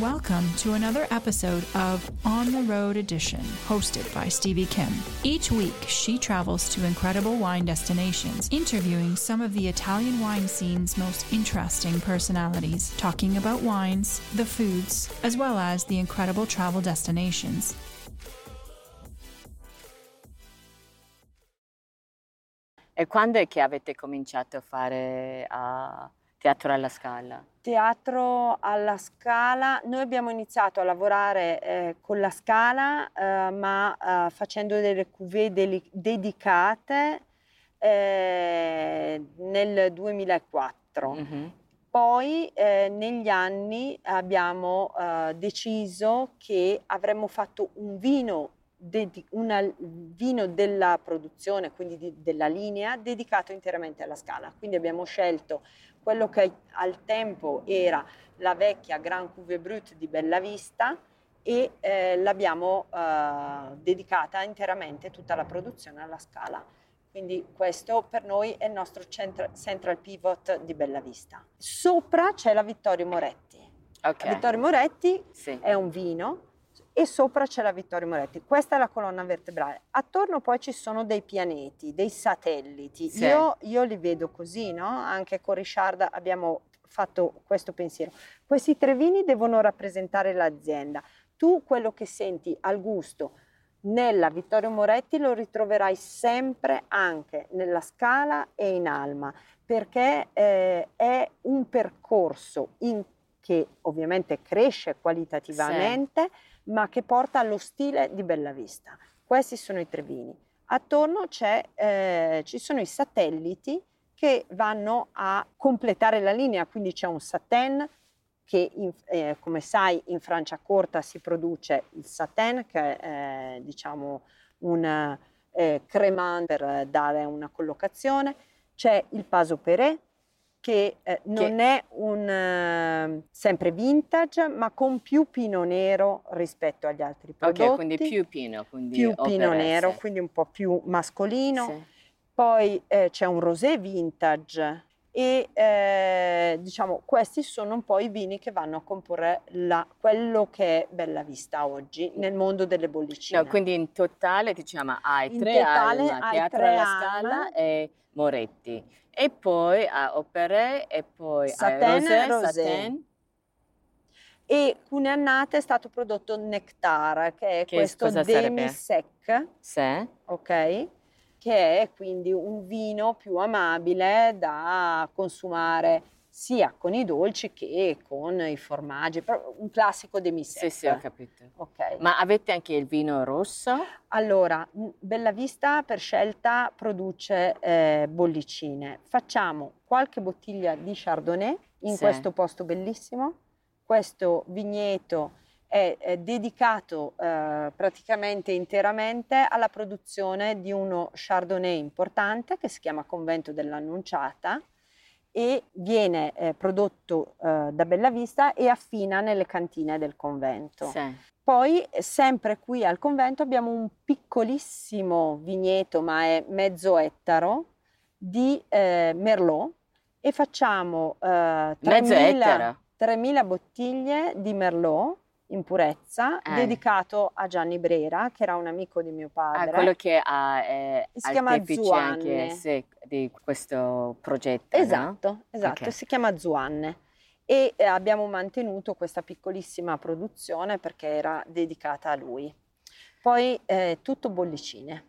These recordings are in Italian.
Welcome to another episode of On the Road Edition, hosted by Stevie Kim. Each week, she travels to incredible wine destinations, interviewing some of the Italian wine scene's most interesting personalities, talking about wines, the foods, as well as the incredible travel destinations. E quando è che avete cominciato a fare uh, teatro alla Scala? Teatro alla Scala, noi abbiamo iniziato a lavorare eh, con la Scala, eh, ma eh, facendo delle cuvée deli- dedicate eh, nel 2004. Mm-hmm. Poi eh, negli anni abbiamo eh, deciso che avremmo fatto un vino, una- vino della produzione, quindi di- della linea, dedicato interamente alla Scala. Quindi abbiamo scelto quello che al tempo era la vecchia Grand Cuvée Brut di Bellavista e eh, l'abbiamo eh, dedicata interamente tutta la produzione alla Scala. Quindi questo per noi è il nostro centra- central pivot di Bellavista. Sopra c'è la Vittorio Moretti. Ok. La Vittorio Moretti Sì. è un vino e sopra c'è la Vittorio Moretti. Questa è la colonna vertebrale. Attorno poi ci sono dei pianeti, dei satelliti. Sì. Io, io li vedo così, no? Anche con Richard abbiamo fatto questo pensiero. Questi tre vini devono rappresentare l'azienda. Tu quello che senti al gusto nella Vittorio Moretti lo ritroverai sempre anche nella Scala e in Alma, perché eh, è un percorso in- che ovviamente cresce qualitativamente, ma che porta allo stile di Bellavista. Questi sono i tre vini. Attorno eh, ci sono i satelliti che vanno a completare la linea, quindi c'è un satin che in- eh, come sai in Franciacorta si produce il satin che è eh, diciamo un eh, cremant per dare una collocazione, c'è il Paso Peré che eh, non è un eh, sempre vintage ma con più pino nero rispetto agli altri prodotti. Ok, quindi più pino. Quindi più pino nero, quindi un po' più mascolino. Sì. Poi eh, c'è un rosé vintage e eh, diciamo questi sono un po' i vini che vanno a comporre la- quello che è Bella Vista oggi nel mondo delle bollicine. No, quindi in totale diciamo hai In tre totale Alma, Teatro alla. Scala e Moretti. E poi a Opere e poi Satin, a Rosé, Rosé. Satin. E Cuneannate è stato prodotto Nectar, che è Che questo demi-sec, Sì. ok? Che è quindi un vino più amabile da consumare sia con i dolci che con i formaggi, un classico demi-sec. Sì, sì, ho capito. Ok. Ma avete anche il vino rosso? Allora, m- Bellavista per scelta produce eh, bollicine. Facciamo qualche bottiglia di Chardonnay in Sì. questo posto bellissimo. Questo vigneto è, è dedicato eh, praticamente interamente alla produzione di uno Chardonnay importante che si chiama Convento dell'Annunciata e viene eh, prodotto eh, da Bellavista e affina nelle cantine del convento. Sì. Poi, eh, sempre qui al convento, abbiamo un piccolissimo vigneto, ma è mezzo ettaro, di eh, Merlot e facciamo eh, Mezzo 3.000 ettaro? 3.000 bottiglie di Merlot in purezza, Eh. dedicato a Gianni Brera, che era un amico di mio Ah, padre. quello che ha eh, Si chiama artefice anche Zuanne. sì, di questo progetto, no? Esatto, esatto, Ok. si chiama Zuanne. E eh, abbiamo mantenuto questa piccolissima produzione perché era dedicata a lui. Poi eh, tutto bollicine.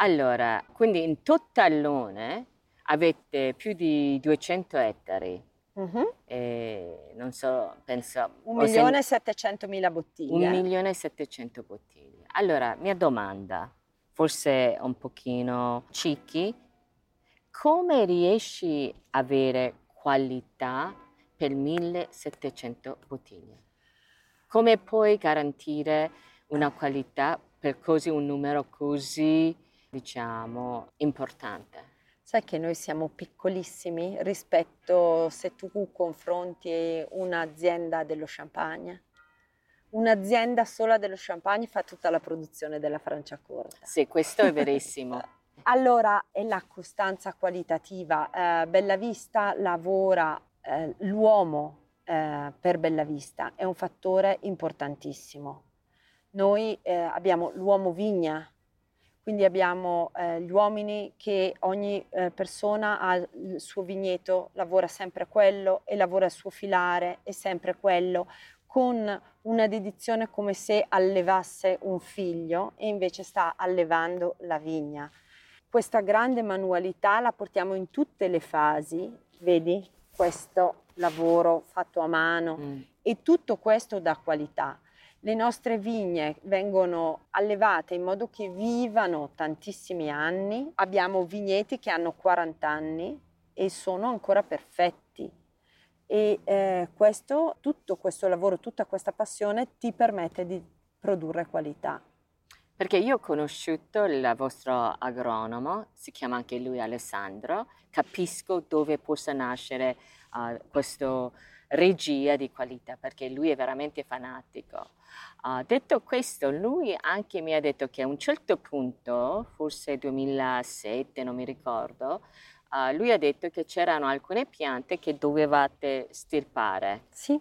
Allora, quindi in totallone avete più di 200 ettari. Mhm. Non so, penso... Un ho sen- milione e settecentomila bottiglie. un milione e 700 bottiglie. Allora, mia domanda, forse un pochino cicchi, come riesci a avere qualità per 1700 bottiglie? Come puoi garantire una qualità per così un numero così, diciamo, importante? Sai che noi siamo piccolissimi rispetto se tu confronti un'azienda dello champagne. Un'azienda sola dello champagne fa tutta la produzione della Franciacorta. Sì, questo è verissimo. Allora è la costanza qualitativa. Eh, Bellavista lavora, eh, l'uomo eh, per Bellavista è un fattore importantissimo. Noi eh, abbiamo l'uomo vigna, quindi abbiamo eh, gli uomini che ogni eh, persona ha il suo vigneto, lavora sempre quello e lavora il suo filare, è sempre quello, con una dedizione come se allevasse un figlio e invece sta allevando la vigna. Questa grande manualità la portiamo in tutte le fasi, vedi questo lavoro fatto a mano Mm. e tutto questo dà qualità. Le nostre vigne vengono allevate in modo che vivano tantissimi anni. Abbiamo vigneti che hanno 40 anni e sono ancora perfetti. E eh, questo, tutto questo lavoro, tutta questa passione ti permette di produrre qualità. Perché io ho conosciuto il vostro agronomo, si chiama anche lui Alessandro, capisco dove possa nascere uh, questa regia di qualità, perché lui è veramente fanatico. Uh, detto questo, lui anche mi ha detto che a un certo punto, forse 2007, non mi ricordo, uh, lui ha detto che c'erano alcune piante che dovevate stirpare. Sì,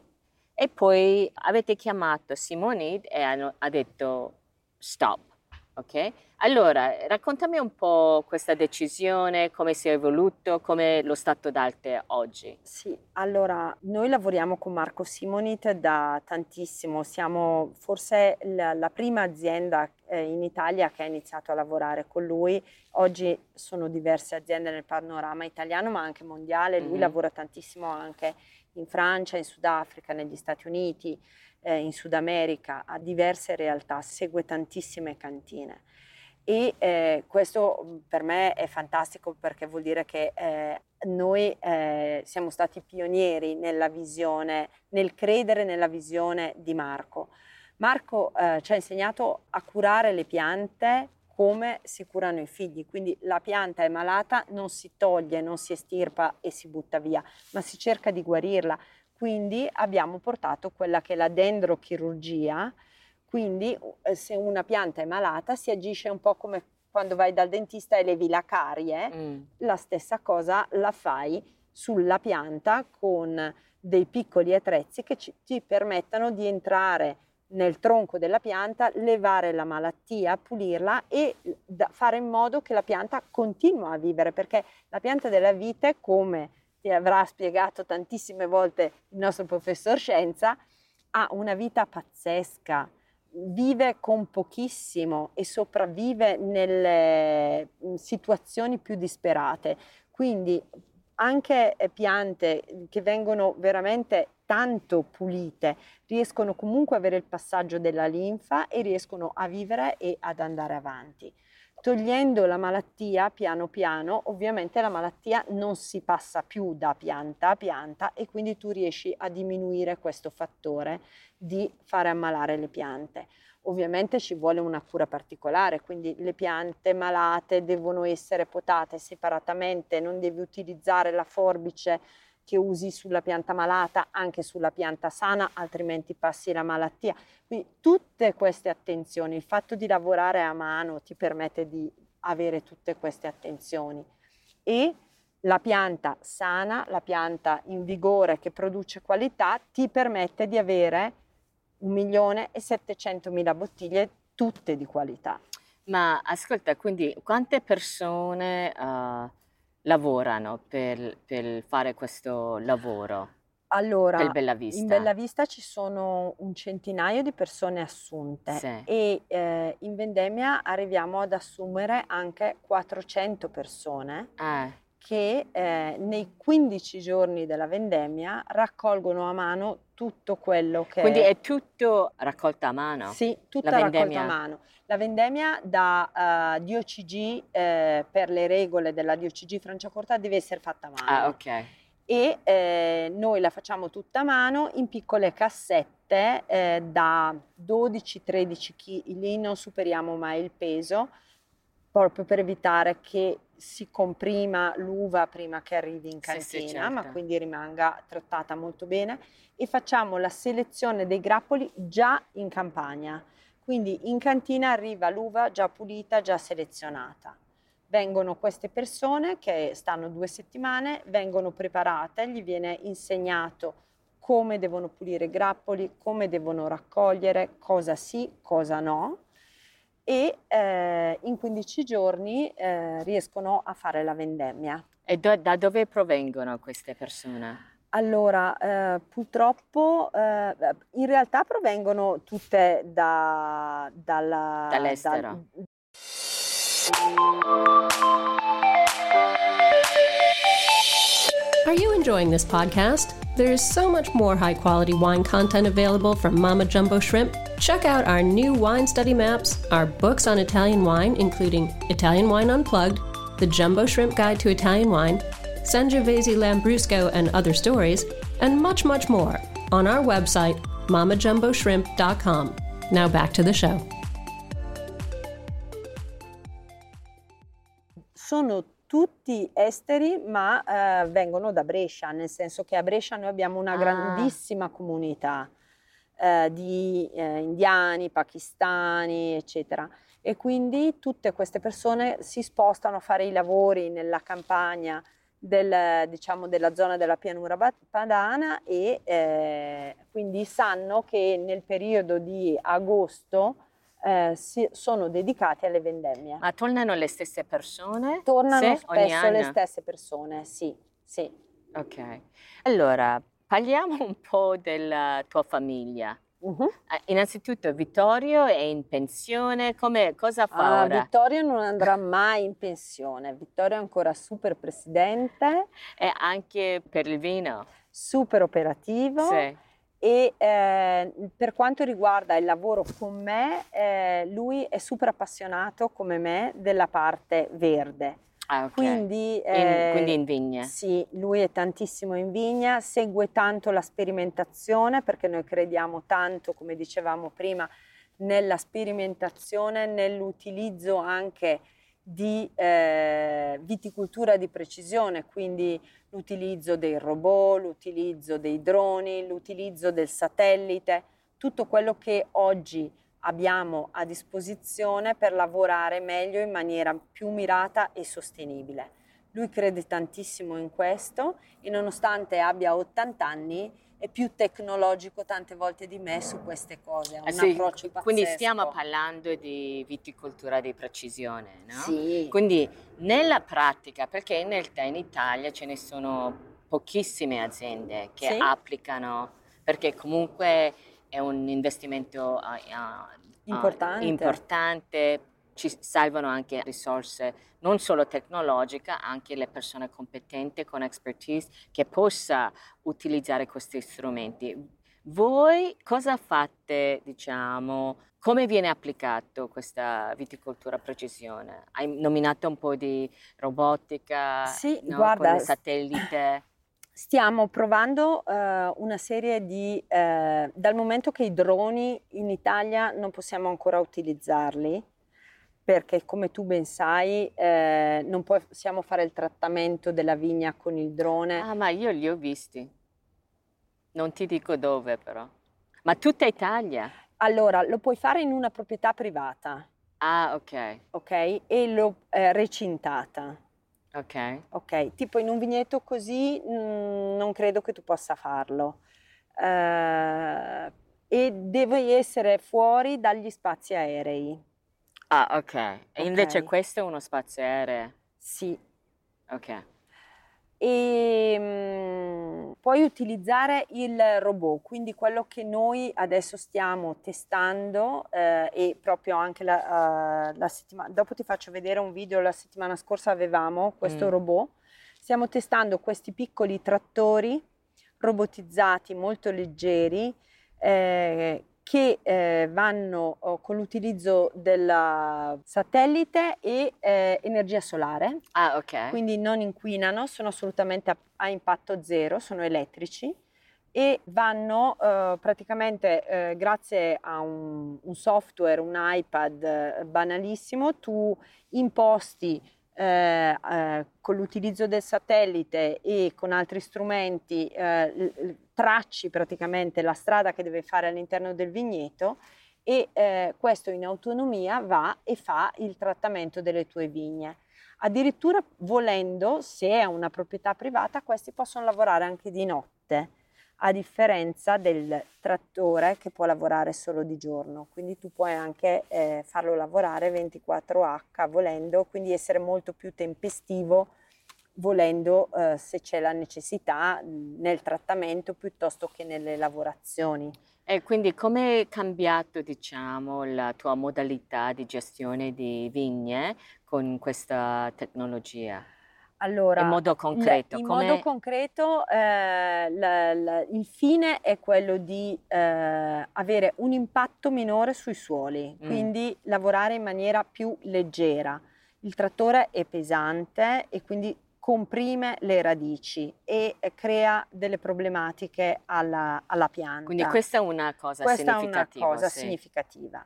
E poi avete chiamato Simonid e hanno- ha detto stop, ok? Allora, raccontami un po' questa decisione, come si è evoluto, come lo stato d'arte oggi. Sì, allora noi lavoriamo con Marco Simonit da tantissimo, siamo forse la, la prima azienda eh, in Italia che ha iniziato a lavorare con lui. Oggi sono diverse aziende nel panorama italiano ma anche mondiale, lui Mhm. lavora tantissimo anche in Francia, in Sudafrica, negli Stati Uniti, eh, in Sud America, ha diverse realtà, segue tantissime cantine. E eh, questo mh, per me è fantastico perché vuol dire che eh, noi eh, siamo stati pionieri nella visione, nel credere nella visione di Marco. Marco eh, ci ha insegnato a curare le piante come si curano i figli, quindi la pianta è malata, non si toglie, non si estirpa e si butta via, ma si cerca di guarirla. Quindi abbiamo portato quella che è la dendrochirurgia, quindi eh, se una pianta è malata si agisce un po' come quando vai dal dentista e levi la carie, Mm. la stessa cosa la fai sulla pianta con dei piccoli attrezzi che ci- ti permettano di entrare nel tronco della pianta, levare la malattia, pulirla e fare in modo che la pianta continua a vivere, perché la pianta della vite, come ti avrà spiegato tantissime volte il nostro professor Scienza, ha una vita pazzesca, vive con pochissimo e sopravvive nelle mm, situazioni più disperate. Quindi anche eh, piante che vengono veramente tanto pulite riescono comunque ad avere il passaggio della linfa e riescono a vivere e ad andare avanti. Togliendo la malattia piano piano, ovviamente la malattia non si passa più da pianta a pianta e quindi tu riesci a diminuire questo fattore di fare ammalare le piante. Ovviamente ci vuole una cura particolare, quindi le piante malate devono essere potate separatamente, non devi utilizzare la forbice che usi sulla pianta malata anche sulla pianta sana, altrimenti passi la malattia. Quindi tutte queste attenzioni, il fatto di lavorare a mano ti permette di avere tutte queste attenzioni e la pianta sana, la pianta in vigore che produce qualità ti permette di avere un milione e settecentomila bottiglie tutte di qualità. Ma ascolta, quindi quante persone eh, lavorano per, per fare questo lavoro Allora, Bellavista? in Bellavista ci sono un centinaio di persone assunte Sì. e eh, in vendemmia arriviamo ad assumere anche 400 persone Ah, che eh, nei 15 giorni della vendemmia raccolgono a mano tutto quello che Quindi è tutto raccolto a mano? Sì, tutta La raccolta a mano. La vendemmia da eh, DOCG, eh, per le regole della DOCG Franciacorta, deve essere fatta a mano. Ah, ok. E eh, noi la facciamo tutta a mano in piccole cassette eh, da 12-13 kg, non superiamo mai il peso, proprio per evitare che si comprima l'uva prima che arrivi in Sì, sì, cantina, ma certo. quindi rimanga trattata molto bene e facciamo la selezione dei grappoli già in campagna. Quindi in cantina arriva l'uva già pulita, già selezionata. Vengono queste persone che stanno due settimane, vengono preparate, gli viene insegnato come devono pulire i grappoli, come devono raccogliere, cosa sì, cosa no e eh, in 15 giorni eh, riescono a fare la vendemmia. E do- da dove provengono queste persone? Allora, eh, purtroppo eh, in realtà provengono tutte da, dalla, Dall'estero. dal- Are you enjoying this podcast? There is so much more high quality wine content available from Mama Jumbo Shrimp. Check out our new wine study maps, our books on Italian wine, including Italian Wine Unplugged, The Jumbo Shrimp Guide to Italian Wine, Sangiovese Lambrusco and Other Stories, and much, much more on our website, mamajumboshrimp.com. Now back to the show. sono tutti esteri ma eh, vengono da Brescia, nel senso che a Brescia noi abbiamo una Ah. grandissima comunità eh, di eh, indiani, pakistani, eccetera. E quindi tutte queste persone si spostano a fare i lavori nella campagna del, diciamo, della zona della pianura padana e eh, quindi sanno che nel periodo di agosto eh, si- sono dedicati alle vendemmie. Ma tornano le stesse persone? Tornano Sì, spesso le stesse persone, sì, sì. Ok. Allora, parliamo un po' della tua famiglia. Eh, Innanzitutto Vittorio è in pensione, come, cosa fa ora? Vittorio non andrà mai in pensione, Vittorio è ancora super presidente, E anche per il vino? super operativo Sì. e eh, per quanto riguarda il lavoro con me, eh, lui è super appassionato come me della parte verde. Ah, ok. Quindi, In- eh, quindi in vigne? Sì, lui è tantissimo in vigna, segue tanto la sperimentazione perché noi crediamo tanto, come dicevamo prima, nella sperimentazione, nell'utilizzo anche di eh, viticoltura di precisione, quindi l'utilizzo dei robot, l'utilizzo dei droni, l'utilizzo del satellite, tutto quello che oggi abbiamo a disposizione per lavorare meglio in maniera più mirata e sostenibile. Lui crede tantissimo in questo e nonostante abbia 80 anni è più tecnologico tante volte di me su queste cose, Ah, sì. Quindi stiamo parlando di viticoltura di precisione, no? Sì. Quindi nella pratica, perché in realtà in Italia ce ne sono pochissime aziende che Sì. applicano, perché comunque è un investimento ah, ah, Importante. importante, ci salvano anche risorse non solo tecnologiche, anche le persone competenti con expertise che possa utilizzare questi strumenti. Voi cosa fate, diciamo, come viene applicato questa viticoltura precisione? Hai nominato un po' di robotica, Sì, no? guarda, con il satellite. Stiamo provando eh, una serie di, eh, dal momento che i droni in Italia non possiamo ancora utilizzarli, perché come tu ben sai eh, non possiamo fare il trattamento della vigna con il drone. Ah, ma io li ho visti. Non ti dico dove però. Ma tutta Italia? Allora, lo puoi fare in una proprietà privata, Ah, ok, ok? E lo eh, recintata, ok. ok? Tipo in un vigneto così mm, non credo che tu possa farlo. Eh, e deve essere fuori dagli spazi aerei. Ah, ok. E invece Ok. questo è uno spazio aereo. Sì, Ok. E mm, puoi utilizzare il robot, quindi quello che noi adesso stiamo testando eh, e proprio anche la, eh, la settimana, dopo ti faccio vedere un video, la settimana scorsa avevamo questo Mm. robot, Stiamo testando questi piccoli trattori robotizzati molto leggeri eh, che eh, vanno oh, con l'utilizzo del satellite e eh, energia solare. Ah, ok. Quindi non inquinano, sono assolutamente a, a impatto zero, sono elettrici e vanno eh, praticamente eh, grazie a un, un, software, un iPad eh, banalissimo, tu imposti eh, eh, con l'utilizzo del satellite e con altri strumenti eh, tracci praticamente la strada che deve fare all'interno del vigneto e eh, questo in autonomia va e fa il trattamento delle tue vigne. Addirittura volendo, se è una proprietà privata, questi possono lavorare anche di notte a differenza del trattore che può lavorare solo di giorno, quindi tu puoi anche eh, farlo lavorare 24H volendo, quindi essere molto più tempestivo volendo eh, se c'è la necessità nel trattamento piuttosto che nelle lavorazioni. E quindi come è cambiato diciamo, la tua modalità di gestione di vigne con questa tecnologia? Allora, in modo concreto. in come... modo concreto eh, la, la, il fine è quello di eh, avere un impatto minore sui suoli, mm. quindi lavorare in maniera più leggera. Il trattore è pesante e quindi comprime le radici e crea delle problematiche alla, alla pianta. Quindi questa è una cosa questa significativa. Questa è una cosa sì. significativa.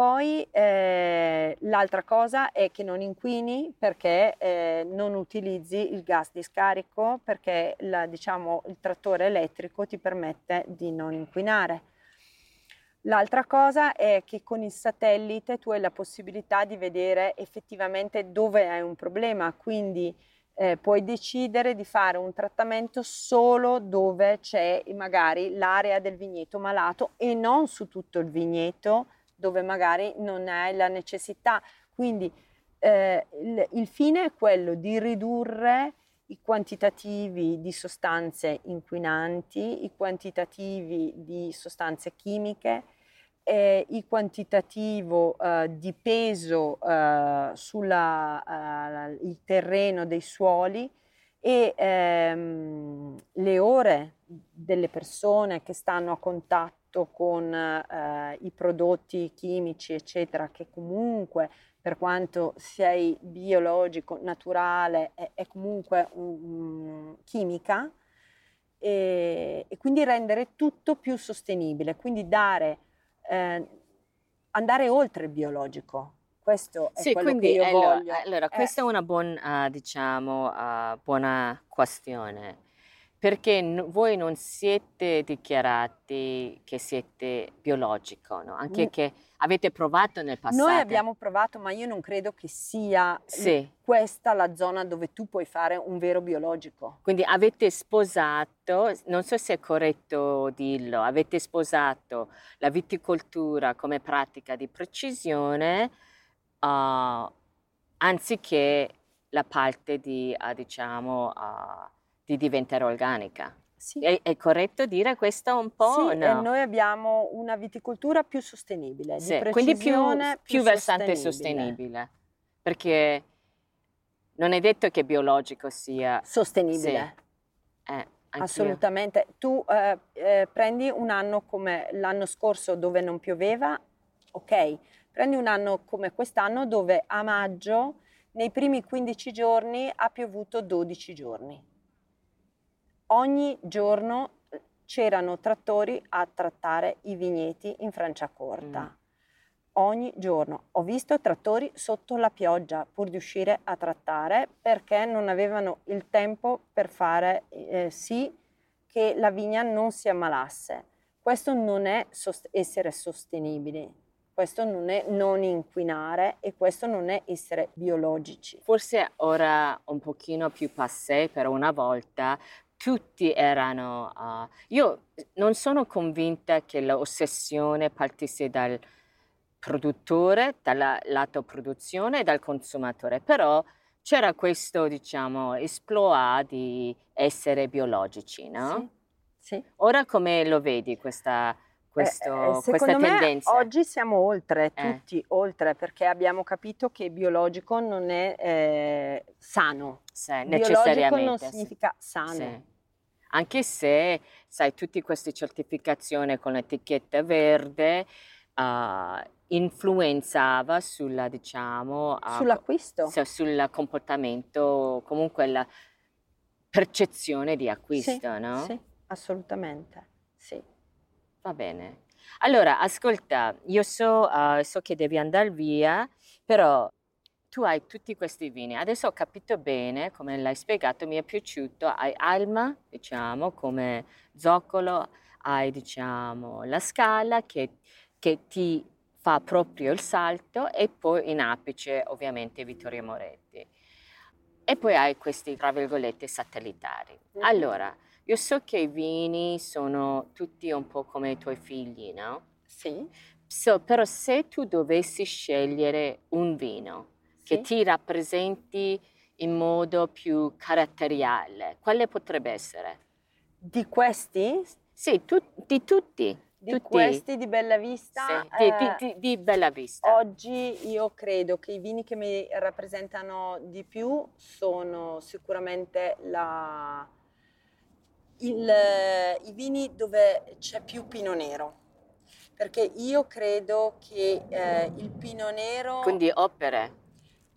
Poi eh, l'altra cosa è che non inquini perché eh, non utilizzi il gas di scarico perché la, diciamo, il trattore elettrico ti permette di non inquinare. L'altra cosa è che con il satellite tu hai la possibilità di vedere effettivamente dove hai un problema, quindi eh, puoi decidere di fare un trattamento solo dove c'è magari l'area del vigneto malato e non su tutto il vigneto dove magari non hai la necessità. Quindi eh, il, il fine è quello di ridurre i quantitativi di sostanze inquinanti, i quantitativi di sostanze chimiche, eh, il quantitativo eh, di peso eh, sul eh, terreno dei suoli e ehm, le ore delle persone che stanno a contatto contatto con eh, i prodotti chimici, eccetera, che comunque per quanto sei biologico, naturale, è, è comunque um, chimica e, e, quindi rendere tutto più sostenibile, quindi dare, eh, andare oltre il biologico. Questo è sì, quello quindi, che io allora, voglio. Allora, eh. questa è una buon, uh, diciamo, uh, buona questione perché n- voi non siete dichiarati che siete biologico, no? anche Mm. che avete provato nel passato. Noi abbiamo provato, ma io non credo che sia Sì. questa la zona dove tu puoi fare un vero biologico. Quindi avete sposato, non so se è corretto dirlo, avete sposato la viticoltura come pratica di precisione uh, anziché la parte di, uh, diciamo, uh, di diventare organica. Sì. È, è, corretto dire questo un po'? Sì, no? noi abbiamo una viticoltura più sostenibile, sì, di quindi più, più, più versante sostenibile. Perché non è detto che biologico sia sostenibile. Sì. Eh, Assolutamente. Tu eh, eh, prendi un anno come l'anno scorso dove non pioveva, ok. Prendi un anno come quest'anno dove a maggio nei primi 15 giorni ha piovuto 12 giorni ogni giorno eh, c'erano trattori a trattare i vigneti in Franciacorta. Mm. Ogni giorno ho visto trattori sotto la pioggia pur di uscire a trattare perché non avevano il tempo per fare eh, sì che la vigna non si ammalasse. Questo non è sost- essere sostenibili, questo non è non inquinare e questo non è essere biologici. Forse ora un pochino più passé per una volta tutti erano... Uh, io non sono convinta che l'ossessione partisse dal produttore, dal lato produzione e dal consumatore, però c'era questo, diciamo, esploa di essere biologici, no? Sì. sì. Ora come lo vedi questa questo, Eh, eh, questa me tendenza. oggi siamo oltre, Eh. tutti oltre, perché abbiamo capito che biologico non è eh, sano. Sì, Biologico necessariamente. non sì. significa sano. Sì. Anche se, sai, tutte queste certificazioni con l'etichetta verde ah, influenzava sulla, diciamo, ah, Sull'acquisto. sì, sul comportamento, comunque la percezione di acquisto, Sì, no? Sì, assolutamente. Va bene. Allora, ascolta, io so, ah, so che devi andare via, però tu hai tutti questi vini. Adesso ho capito bene come l'hai spiegato, mi è piaciuto. Hai Alma, diciamo, come zoccolo, hai, diciamo, la scala che, che ti fa proprio il salto e poi in apice, ovviamente, Vittorio Moretti. E poi hai questi, tra virgolette, satellitari. Allora, io so che i vini sono tutti un po' come i tuoi figli, no? Sì. So, però se tu dovessi scegliere un vino che sì. ti rappresenti in modo più caratteriale, quale potrebbe essere? Di questi, Sì, tu- di tutti. di tutti. questi di Bella Vista, Sì, eh, di- di- di Bella Vista. Oggi io credo che i vini che mi rappresentano di più sono sicuramente la- il- i vini dove c'è più pino nero. Perché io credo che eh, il pino nero, Quindi opere.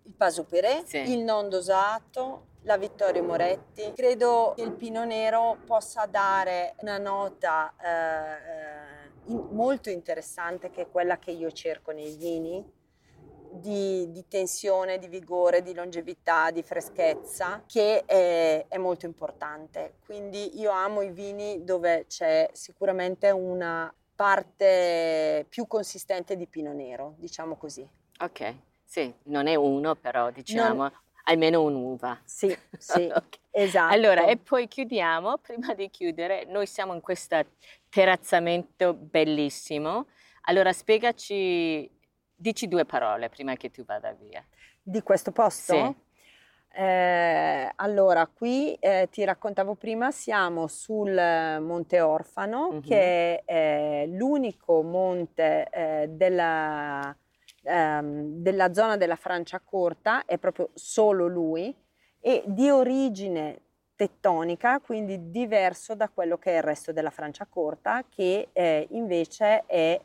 il Paso Peré, Sì. il non dosato, la Vittorio Moretti, credo che il pino nero possa dare una nota eh, eh, in- molto interessante che è quella che io cerco nei vini, di, di tensione, di vigore, di longevità, di freschezza, che è, è molto importante. Quindi io amo i vini dove c'è sicuramente una parte più consistente di pino nero, diciamo così. Ok, sì, non è uno, però diciamo almeno un'uva. Sì, sì, Ok. esatto. Allora, e poi chiudiamo. Prima di chiudere, noi siamo in questo terrazzamento bellissimo. Allora, spiegaci, dici due parole prima che tu vada via. Di questo posto? Sì. Eh, allora, qui eh, ti raccontavo prima, siamo sul eh, Monte Orfano, Mhm. che è l'unico monte eh, della, ehm, della zona della Franciacorta, è proprio solo lui, e di origine tettonica, quindi diverso da quello che è il resto della Franciacorta, che eh, invece è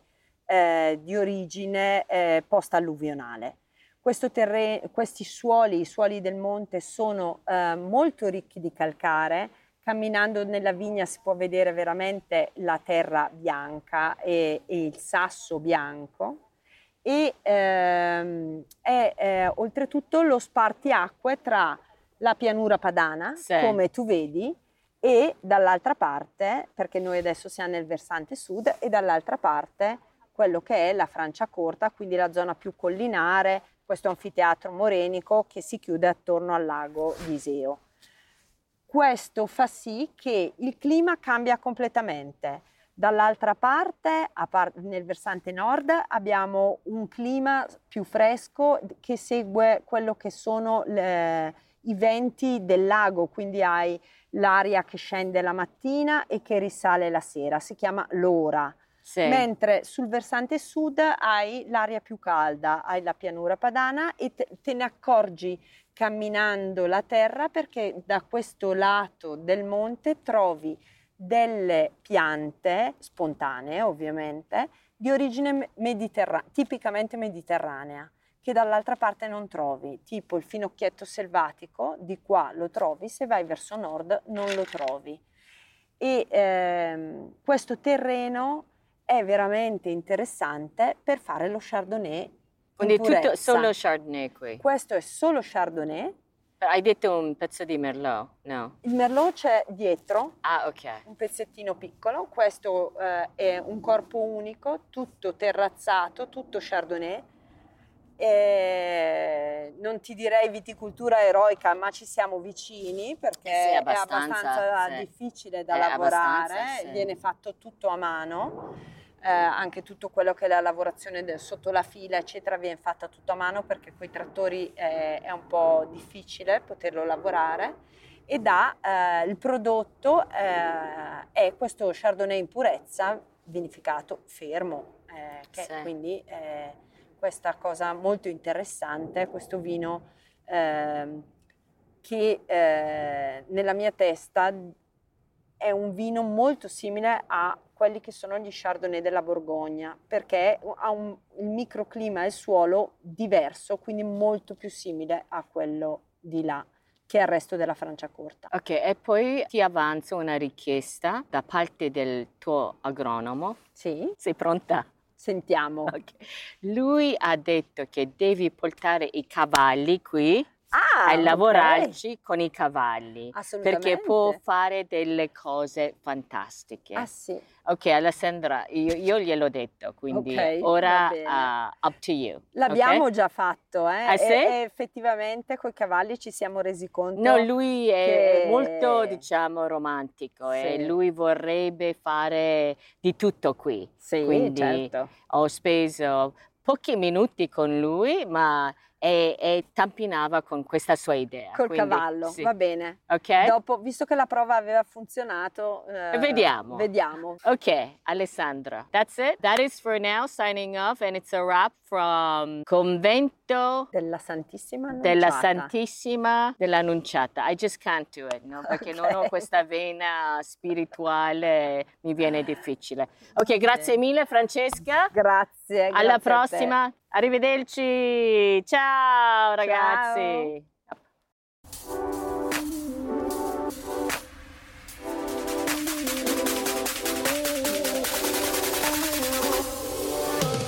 eh, di origine eh, post-alluvionale. Questo terre- questi suoli, i suoli del monte, sono eh, molto ricchi di calcare. Camminando nella vigna si può vedere veramente la terra bianca e, e il sasso bianco. E ehm, è eh, oltretutto lo spartiacque tra la pianura padana, Sì. come tu vedi, e dall'altra parte, perché noi adesso siamo nel versante sud, e dall'altra parte quello che è la Franciacorta, quindi la zona più collinare, questo anfiteatro morenico che si chiude attorno al lago di Iseo. Questo fa sì che il clima cambia completamente. Dall'altra parte, nel versante nord, abbiamo un clima più fresco che segue quello che sono le- i venti del lago, quindi hai l'aria che scende la mattina e che risale la sera, si chiama l'ora. Sì. Mentre sul versante sud hai l'aria più calda, hai la pianura padana e te, te ne accorgi camminando la terra perché da questo lato del monte trovi delle piante spontanee, ovviamente, di origine me- mediterra- tipicamente mediterranea, che dall'altra parte non trovi, tipo il finocchietto selvatico, di qua lo trovi, se vai verso nord non lo trovi. E ehm, questo terreno è veramente interessante per fare lo Chardonnay. in Quindi tutto purezza. solo Chardonnay qui. Questo è solo Chardonnay. Hai detto un pezzo di Merlot? No. Il Merlot c'è dietro, Ah, ok. un pezzettino piccolo. Questo eh, è un corpo unico, tutto terrazzato, tutto Chardonnay. Eh, non ti direi viticoltura eroica, ma ci siamo vicini perché Sì, è abbastanza, abbastanza sì. difficile da È lavorare, abbastanza, sì. viene fatto tutto a mano. eh, anche tutto quello che è la lavorazione del- sotto la fila, eccetera, viene fatta tutto a mano perché con i trattori eh, è un po' difficile poterlo lavorare. E da eh, il prodotto eh, è questo Chardonnay in purezza vinificato fermo, eh, che quindi questa cosa molto interessante, questo vino ehm, che eh, nella mia testa è un vino molto simile a quelli che sono gli Chardonnay della Borgogna, perché ha un, il microclima e il suolo diverso, quindi molto più simile a quello di là che al resto della Francia corta. Ok, e poi ti avanzo una richiesta da parte del tuo agronomo. Sì, Sei pronta? Sentiamo. Ok. Lui ha detto che devi portare i cavalli qui Ah, e ok. lavorarci con i cavalli perché può fare delle cose fantastiche. Ah sì, Ok, Alessandra, io, io gliel'ho detto, quindi Ok, ora uh, up to you. l'abbiamo ok? già fatto, eh? Ah, sì? e, e effettivamente con i cavalli ci siamo resi conto. No, lui è che- molto, diciamo, romantico e Sì. lui vorrebbe fare di tutto qui. Sì, quindi certo. Ho speso pochi minuti con lui, ma e, e tampinava con questa sua idea. Col quindi, cavallo, sì. va bene. Ok? Dopo, visto che la prova aveva funzionato, eh, Vediamo. Vediamo. Ok, Alessandra. That's it. That is for now. Signing off, and it's a wrap from Convento Della Santissima della Annunciata. Santissima dell'Annunciata. I just can't do it, no? Perché non ho questa vena spirituale, mi viene difficile. Ok, grazie mille Francesca. Grazie. Alla grazie a te. prossima. Arrivederci. Ciao ragazzi.